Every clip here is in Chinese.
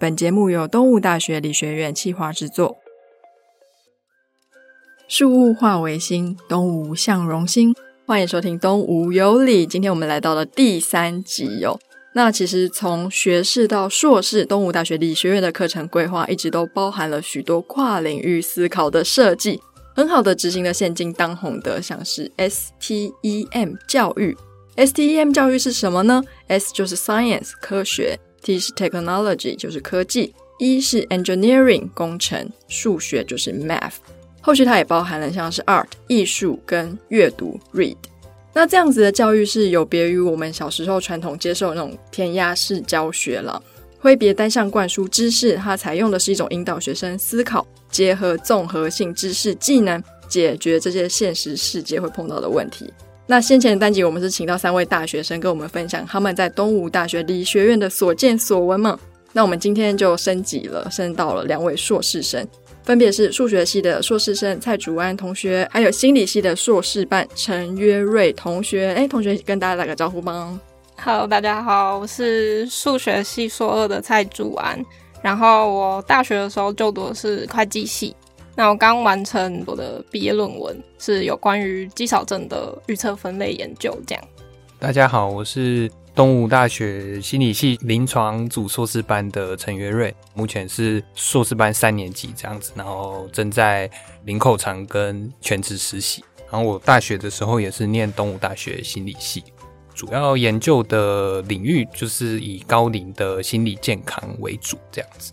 本节目由东吴大学理学院企划制作。树物化为心，东吴向荣心。欢迎收听《东吴有理》。今天我们来到了第三集哦。那其实从学士到硕士，东吴大学理学院的课程规划一直都包含了许多跨领域思考的设计，很好的执行了现今当红的像是 STEM 教育。STEM 教育是什么呢？S 就是 Science 科学，T 是 Technology 就是科技，E 是 Engineering 工程，数学就是 Math。后续它也包含了像是 art 艺术跟阅读 read，那这样子的教育是有别于我们小时候传统接受那种填鸭式教学了，挥别单向灌输知识，它采用的是一种引导学生思考，结合综合性知识技能，解决这些现实世界会碰到的问题。那先前的单集我们是请到三位大学生跟我们分享他们在东吴大学理学院的所见所闻嘛，那我们今天就升级了，升到了两位硕士生。分别是数学系的硕士生蔡祖安同学，还有心理系的硕士班陈约瑞同学。哎，同学跟大家打个招呼吧。Hello，大家好，我是数学系硕二的蔡祖安。然后我大学的时候就读的是会计系。那我刚完成我的毕业论文，是有关于肌少症的预测分类研究。这样。大家好，我是。东吴大学心理系临床组硕士班的陈约瑞，目前是硕士班三年级这样子，然后正在林口长跟全职实习。然后我大学的时候也是念东吴大学心理系，主要研究的领域就是以高龄的心理健康为主这样子。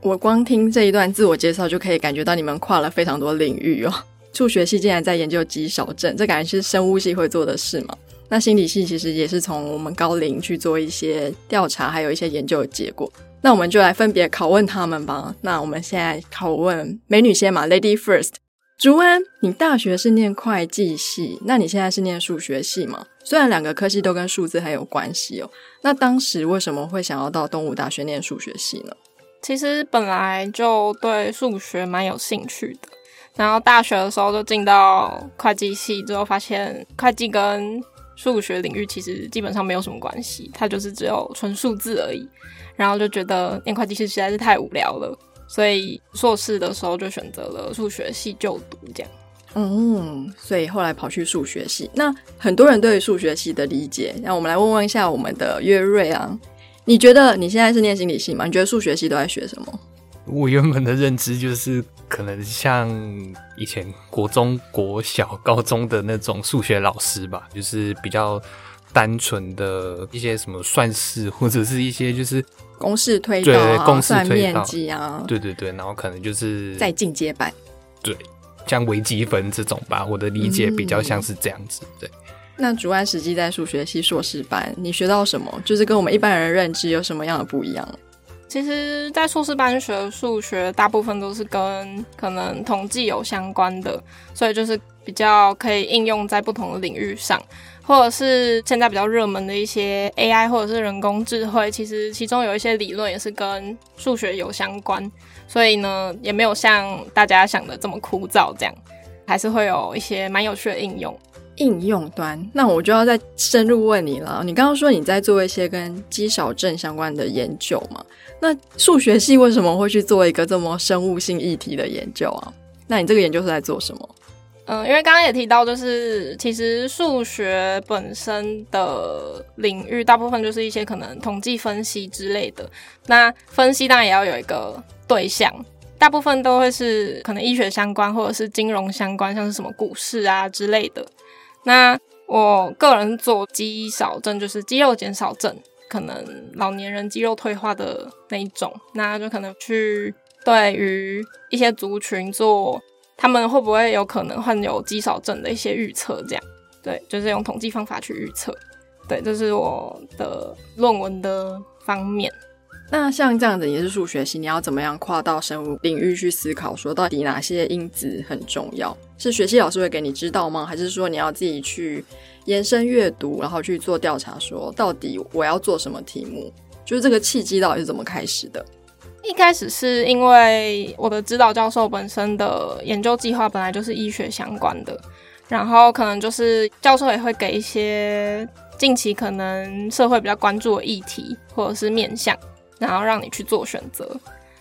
我光听这一段自我介绍就可以感觉到你们跨了非常多领域哦。数学系竟然在研究肌少症，这感觉是生物系会做的事吗？那心理系其实也是从我们高龄去做一些调查，还有一些研究的结果。那我们就来分别拷问他们吧。那我们现在拷问美女先嘛，Lady First。竹安，你大学是念会计系，那你现在是念数学系吗？虽然两个科系都跟数字很有关系哦。那当时为什么会想要到东吴大学念数学系呢？其实本来就对数学蛮有兴趣的，然后大学的时候就进到会计系之后，发现会计跟数学领域其实基本上没有什么关系，它就是只有纯数字而已。然后就觉得念会计系实在是太无聊了，所以硕士的时候就选择了数学系就读。这样，嗯，所以后来跑去数学系。那很多人对数学系的理解，让我们来问问一下我们的岳瑞啊，你觉得你现在是念心理系吗？你觉得数学系都在学什么？我原本的认知就是，可能像以前国中国小、高中的那种数学老师吧，就是比较单纯的一些什么算式，或者是一些就是公式推导啊、算面积啊，对对对，然后可能就是在进阶版，对，像微积分这种吧。我的理解比较像是这样子，对。那主安实际在数学系硕士班，你学到什么？就是跟我们一般人认知有什么样的不一样？其实，在硕士班学数学，大部分都是跟可能统计有相关的，所以就是比较可以应用在不同的领域上，或者是现在比较热门的一些 AI 或者是人工智慧，其实其中有一些理论也是跟数学有相关，所以呢，也没有像大家想的这么枯燥，这样还是会有一些蛮有趣的应用。应用端，那我就要再深入问你了。你刚刚说你在做一些跟肌少症相关的研究嘛？那数学系为什么会去做一个这么生物性议题的研究啊？那你这个研究是在做什么？嗯，因为刚刚也提到，就是其实数学本身的领域，大部分就是一些可能统计分析之类的。那分析当然也要有一个对象，大部分都会是可能医学相关或者是金融相关，像是什么股市啊之类的。那我个人做肌少症，就是肌肉减少症，可能老年人肌肉退化的那一种，那就可能去对于一些族群做，他们会不会有可能患有肌少症的一些预测，这样，对，就是用统计方法去预测，对，这是我的论文的方面。那像这样子你是数学系，你要怎么样跨到生物领域去思考？说到底哪些因子很重要？是学习老师会给你知道吗？还是说你要自己去延伸阅读，然后去做调查？说到底我要做什么题目？就是这个契机到底是怎么开始的？一开始是因为我的指导教授本身的研究计划本来就是医学相关的，然后可能就是教授也会给一些近期可能社会比较关注的议题或者是面向。然后让你去做选择。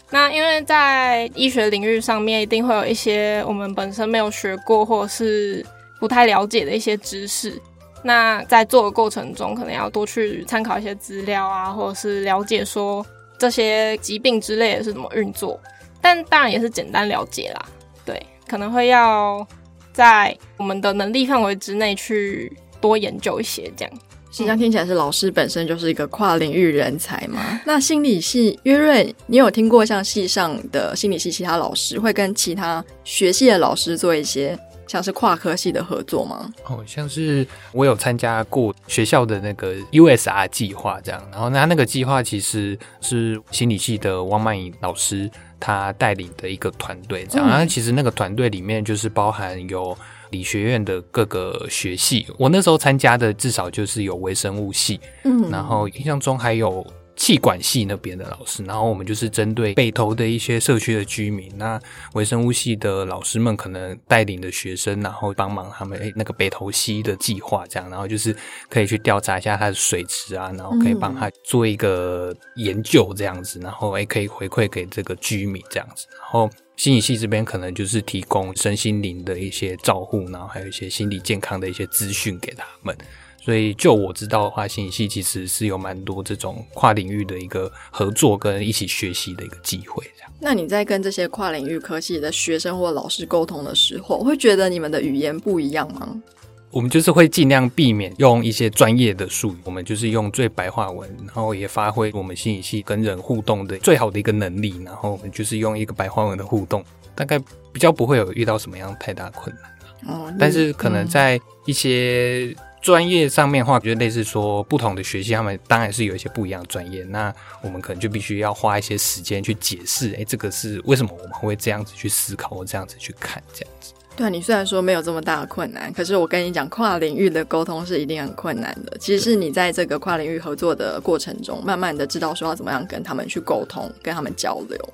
那因为在医学领域上面，一定会有一些我们本身没有学过或者是不太了解的一些知识。那在做的过程中，可能要多去参考一些资料啊，或者是了解说这些疾病之类的是怎么运作。但当然也是简单了解啦，对，可能会要在我们的能力范围之内去多研究一些这样。实际上听起来是老师本身就是一个跨领域人才嘛。那心理系约瑞，你有听过像系上的心理系其他老师会跟其他学系的老师做一些像是跨科系的合作吗？哦，像是我有参加过学校的那个 USR 计划这样，然后那那个计划其实是心理系的汪曼颖老师他带领的一个团队这样，然后其实那个团队里面就是包含有。理学院的各个学系，我那时候参加的至少就是有微生物系，嗯，然后印象中还有气管系那边的老师，然后我们就是针对北投的一些社区的居民，那微生物系的老师们可能带领的学生，然后帮忙他们诶那个北投溪的计划这样，然后就是可以去调查一下它的水池啊，然后可以帮他做一个研究这样子，然后诶可以回馈给这个居民这样子，然后。心理系这边可能就是提供身心灵的一些照护，然后还有一些心理健康的一些资讯给他们。所以就我知道的话，心理系其实是有蛮多这种跨领域的一个合作跟一起学习的一个机会。这样，那你在跟这些跨领域科系的学生或老师沟通的时候，会觉得你们的语言不一样吗？我们就是会尽量避免用一些专业的术语，我们就是用最白话文，然后也发挥我们心理系跟人互动的最好的一个能力，然后我们就是用一个白话文的互动，大概比较不会有遇到什么样太大困难。哦，但是可能在一些专业上面的话，就类似说不同的学习，他们当然是有一些不一样的专业，那我们可能就必须要花一些时间去解释，哎，这个是为什么我们会这样子去思考，或这样子去看，这样子。对你虽然说没有这么大的困难，可是我跟你讲，跨领域的沟通是一定很困难的。其实是你在这个跨领域合作的过程中，慢慢的知道说要怎么样跟他们去沟通，跟他们交流。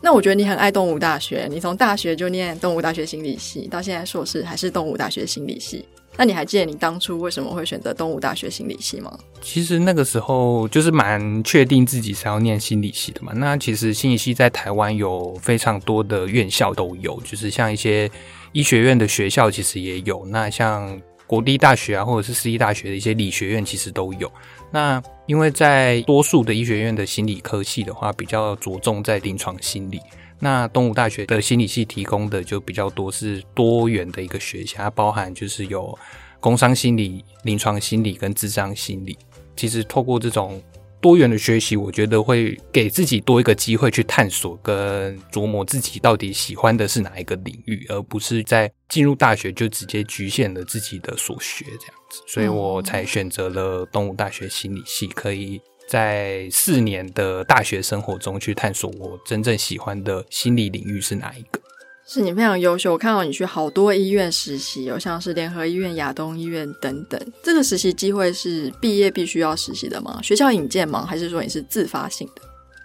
那我觉得你很爱动物大学，你从大学就念动物大学心理系，到现在硕士还是动物大学心理系。那你还记得你当初为什么会选择动物大学心理系吗？其实那个时候就是蛮确定自己是要念心理系的嘛。那其实心理系在台湾有非常多的院校都有，就是像一些。医学院的学校其实也有，那像国立大学啊，或者是私立大学的一些理学院，其实都有。那因为在多数的医学院的心理科系的话，比较着重在临床心理。那东吴大学的心理系提供的就比较多是多元的一个学校，它包含就是有工商心理、临床心理跟智商心理。其实透过这种。多元的学习，我觉得会给自己多一个机会去探索跟琢磨自己到底喜欢的是哪一个领域，而不是在进入大学就直接局限了自己的所学这样子。所以我才选择了动物大学心理系，可以在四年的大学生活中去探索我真正喜欢的心理领域是哪一个。是你非常优秀，我看到你去好多医院实习，有像是联合医院、亚东医院等等。这个实习机会是毕业必须要实习的吗？学校引荐吗？还是说你是自发性的？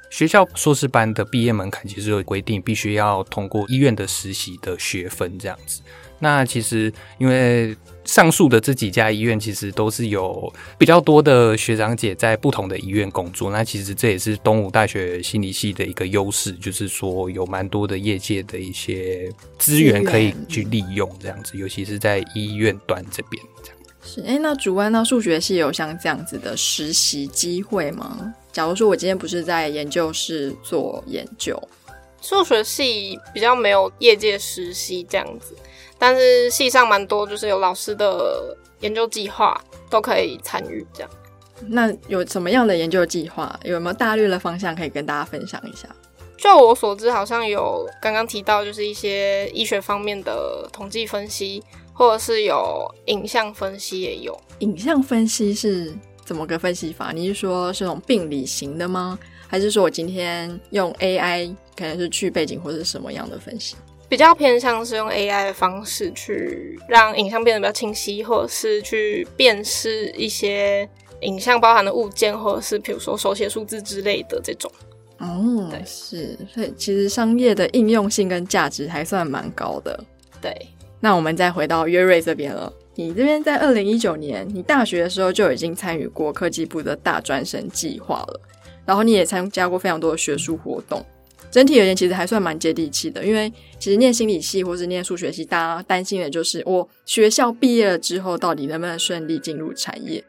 学校硕士班的毕业门槛其实有规定，必须要通过医院的实习的学分这样子。那其实因为。上述的这几家医院其实都是有比较多的学长姐在不同的医院工作，那其实这也是东吴大学心理系的一个优势，就是说有蛮多的业界的一些资源可以去利用，这样子，尤其是在医院端这边这样。是，哎，那主观到数学系有像这样子的实习机会吗？假如说我今天不是在研究室做研究，数学系比较没有业界实习这样子。但是系上蛮多，就是有老师的研究计划都可以参与这样。那有什么样的研究计划？有没有大略的方向可以跟大家分享一下？就我所知，好像有刚刚提到，就是一些医学方面的统计分析，或者是有影像分析也有。影像分析是怎么个分析法？你是说是种病理型的吗？还是说我今天用 AI 可能是去背景或者什么样的分析？比较偏向是用 AI 的方式去让影像变得比较清晰，或者是去辨识一些影像包含的物件，或者是比如说手写数字之类的这种。哦，对，是，所以其实商业的应用性跟价值还算蛮高的。对，那我们再回到约瑞这边了。你这边在二零一九年，你大学的时候就已经参与过科技部的大专生计划了。然后你也参加过非常多的学术活动。整体而言，其实还算蛮接地气的。因为其实念心理系或是念数学系，大家担心的就是我学校毕业了之后，到底能不能顺利进入产业。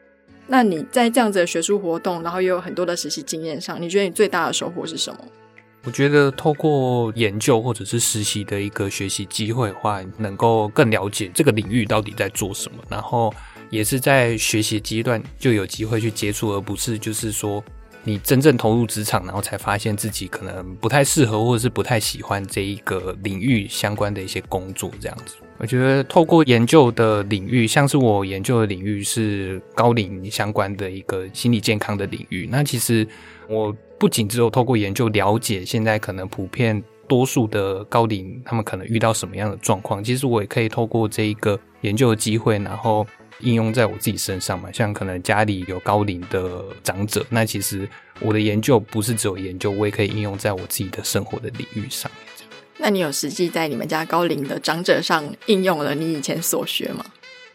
那你在这样子的学术活动，然后又有很多的实习经验上，你觉得你最大的收获是什么？我觉得透过研究或者是实习的一个学习机会的话，能够更了解这个领域到底在做什么，然后也是在学习阶段就有机会去接触，而不是就是说。你真正投入职场，然后才发现自己可能不太适合，或者是不太喜欢这一个领域相关的一些工作，这样子。我觉得透过研究的领域，像是我研究的领域是高龄相关的一个心理健康的领域。那其实我不仅只有透过研究了解现在可能普遍多数的高龄他们可能遇到什么样的状况，其实我也可以透过这一个研究的机会，然后。应用在我自己身上嘛，像可能家里有高龄的长者，那其实我的研究不是只有研究，我也可以应用在我自己的生活的领域上面。那你有实际在你们家高龄的长者上应用了你以前所学吗？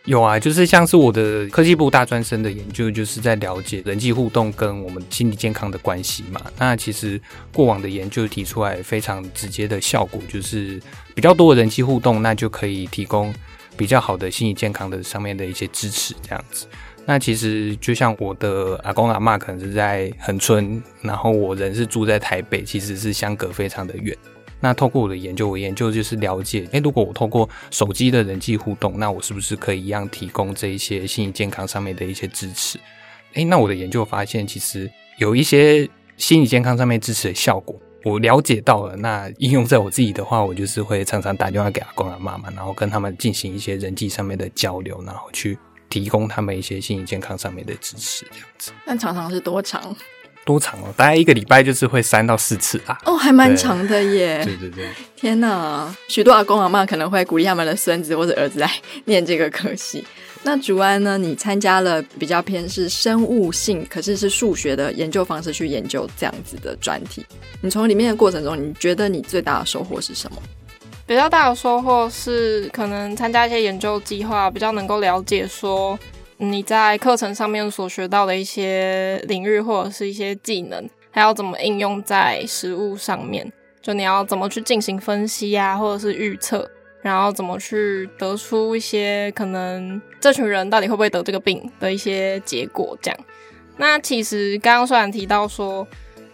有啊，就是像是我的科技部大专生的研究，就是在了解人际互动跟我们心理健康的关系嘛。那其实过往的研究提出来非常直接的效果，就是比较多的人际互动，那就可以提供。比较好的心理健康的上面的一些支持，这样子。那其实就像我的阿公阿妈可能是在横村，然后我人是住在台北，其实是相隔非常的远。那透过我的研究，我研究就是了解，诶，如果我透过手机的人际互动，那我是不是可以一样提供这一些心理健康上面的一些支持？诶，那我的研究发现，其实有一些心理健康上面支持的效果。我了解到了，那应用在我自己的话，我就是会常常打电话给阿公阿妈嘛，然后跟他们进行一些人际上面的交流，然后去提供他们一些心理健康上面的支持，这样子。那常常是多长？多长哦？大概一个礼拜就是会三到四次啊。哦，还蛮长的耶。对对对。天哪，许多阿公阿妈可能会鼓励他们的孙子或者儿子来念这个科系。那竹安呢？你参加了比较偏是生物性，可是是数学的研究方式去研究这样子的专题。你从里面的过程中，你觉得你最大的收获是什么？比较大的收获是可能参加一些研究计划，比较能够了解说你在课程上面所学到的一些领域或者是一些技能，还要怎么应用在实物上面。就你要怎么去进行分析啊，或者是预测。然后怎么去得出一些可能这群人到底会不会得这个病的一些结果？这样，那其实刚刚虽然提到说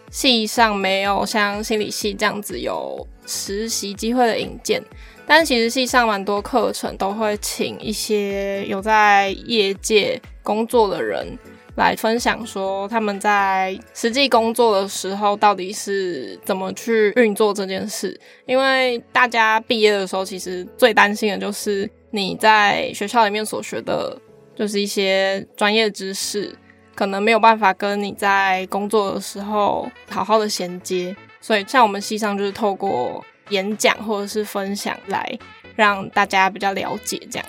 系上没有像心理系这样子有实习机会的引荐，但其实系上蛮多课程都会请一些有在业界工作的人。来分享说他们在实际工作的时候到底是怎么去运作这件事，因为大家毕业的时候其实最担心的就是你在学校里面所学的，就是一些专业知识，可能没有办法跟你在工作的时候好好的衔接，所以像我们系上就是透过演讲或者是分享来让大家比较了解这样。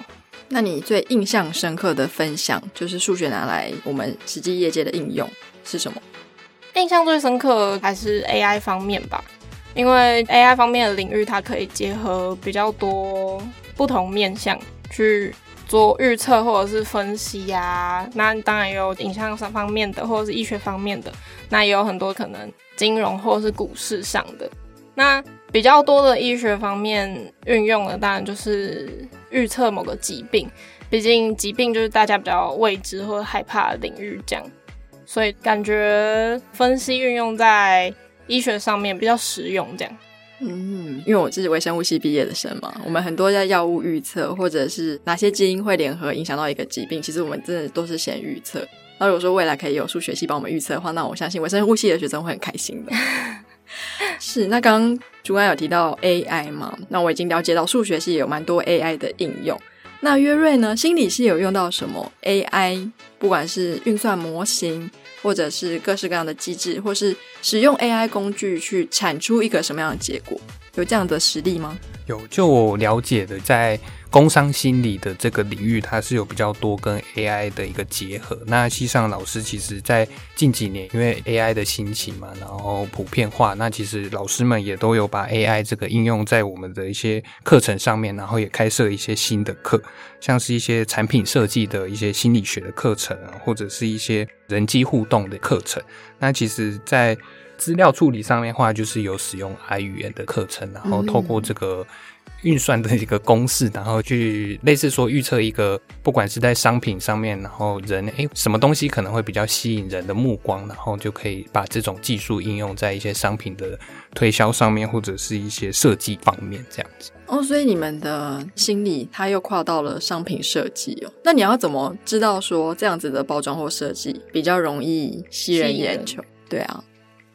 那你最印象深刻的分享，就是数学拿来我们实际业界的应用是什么？印象最深刻还是 AI 方面吧，因为 AI 方面的领域，它可以结合比较多不同面向去做预测或者是分析呀。那当然也有影像上方面的，或者是医学方面的，那也有很多可能金融或者是股市上的。那比较多的医学方面运用的，当然就是预测某个疾病。毕竟疾病就是大家比较未知或者害怕的领域，这样，所以感觉分析运用在医学上面比较实用。这样，嗯，因为我是微生物系毕业的生嘛，我们很多在药物预测或者是哪些基因会联合影响到一个疾病，其实我们真的都是先预测。那如果说未来可以有数学系帮我们预测的话，那我相信微生物系的学生会很开心的。是，那刚刚主管有提到 AI 嘛？那我已经了解到数学系有蛮多 AI 的应用。那约瑞呢？心理系有用到什么 AI？不管是运算模型，或者是各式各样的机制，或是使用 AI 工具去产出一个什么样的结果？有这样的实例吗？有，就我了解的，在工商心理的这个领域，它是有比较多跟 AI 的一个结合。那西上老师其实，在近几年，因为 AI 的兴起嘛，然后普遍化，那其实老师们也都有把 AI 这个应用在我们的一些课程上面，然后也开设一些新的课，像是一些产品设计的一些心理学的课程，或者是一些人机互动的课程。那其实，在资料处理上面话，就是有使用 I 语言的课程，然后透过这个运算的一个公式，然后去类似说预测一个，不管是在商品上面，然后人诶什么东西可能会比较吸引人的目光，然后就可以把这种技术应用在一些商品的推销上面，或者是一些设计方面这样子。哦，所以你们的心理它又跨到了商品设计哦。那你要怎么知道说这样子的包装或设计比较容易吸人眼球？对啊。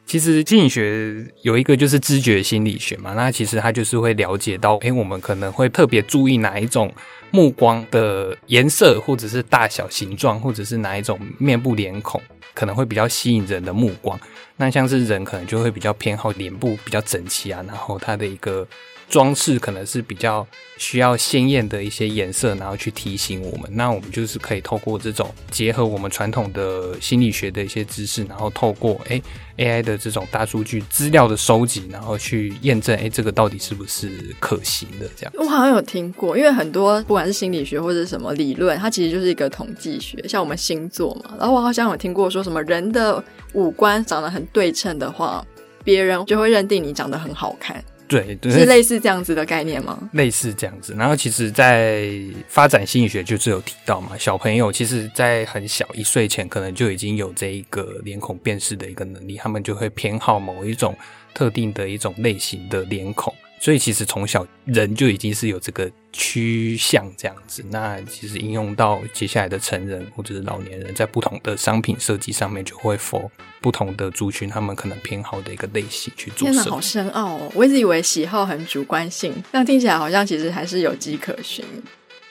其实心理学有一个就是知觉心理学嘛，那其实它就是会了解到，诶，我们可能会特别注意哪一种目光的颜色，或者是大小、形状，或者是哪一种面部脸孔，可能会比较吸引人的目光。那像是人可能就会比较偏好脸部比较整齐啊，然后它的一个。装饰可能是比较需要鲜艳的一些颜色，然后去提醒我们。那我们就是可以透过这种结合我们传统的心理学的一些知识，然后透过诶 AI 的这种大数据资料的收集，然后去验证诶这个到底是不是可行的这样。我好像有听过，因为很多不管是心理学或者什么理论，它其实就是一个统计学，像我们星座嘛。然后我好像有听过说什么人的五官长得很对称的话，别人就会认定你长得很好看。对，是类似这样子的概念吗？类似这样子，然后其实，在发展心理学就是有提到嘛，小朋友其实，在很小一岁前，可能就已经有这一个脸孔辨识的一个能力，他们就会偏好某一种特定的一种类型的脸孔。所以其实从小人就已经是有这个趋向这样子，那其实应用到接下来的成人或者是老年人，在不同的商品设计上面，就会 for 不同的族群，他们可能偏好的一个类型去做。天哪，好深奥哦！我一直以为喜好很主观性，但听起来好像其实还是有迹可循。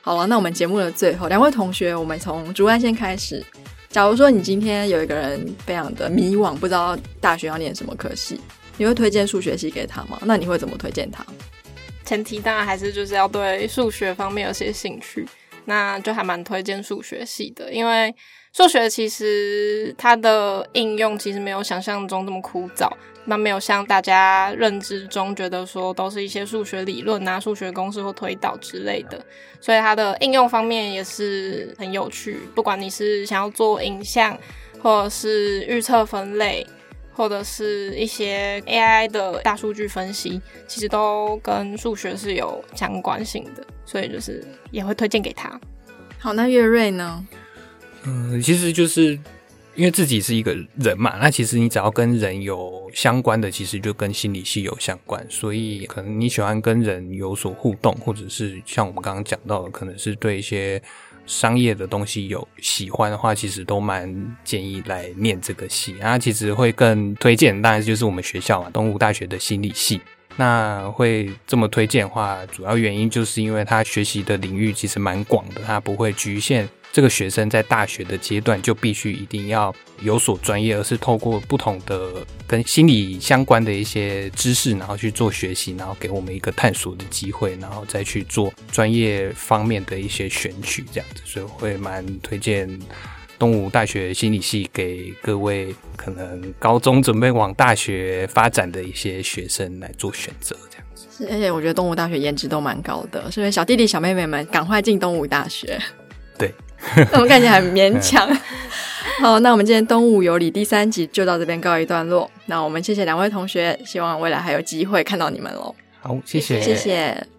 好了，那我们节目的最后，两位同学，我们从主观先开始。假如说你今天有一个人非常的迷惘，不知道大学要念什么科系。你会推荐数学系给他吗？那你会怎么推荐他？前提当然还是就是要对数学方面有些兴趣，那就还蛮推荐数学系的，因为数学其实它的应用其实没有想象中那么枯燥，那没有像大家认知中觉得说都是一些数学理论啊、数学公式或推导之类的，所以它的应用方面也是很有趣。不管你是想要做影像，或者是预测分类。或者是一些 AI 的大数据分析，其实都跟数学是有相关性的，所以就是也会推荐给他。好，那岳瑞呢？嗯，其实就是因为自己是一个人嘛，那其实你只要跟人有相关的，其实就跟心理系有相关，所以可能你喜欢跟人有所互动，或者是像我们刚刚讲到的，可能是对一些。商业的东西有喜欢的话，其实都蛮建议来念这个系。那其实会更推荐，当然就是我们学校嘛，东吴大学的心理系。那会这么推荐的话，主要原因就是因为他学习的领域其实蛮广的，他不会局限。这个学生在大学的阶段就必须一定要有所专业，而是透过不同的跟心理相关的一些知识，然后去做学习，然后给我们一个探索的机会，然后再去做专业方面的一些选取，这样子，所以会蛮推荐东吴大学心理系给各位可能高中准备往大学发展的一些学生来做选择，这样子。是，而且我觉得东吴大学颜值都蛮高的，所以小弟弟小妹妹们赶快进东吴大学。对。我们看起来很勉强。好，那我们今天东吴有礼第三集就到这边告一段落。那我们谢谢两位同学，希望未来还有机会看到你们喽。好，谢谢，谢谢。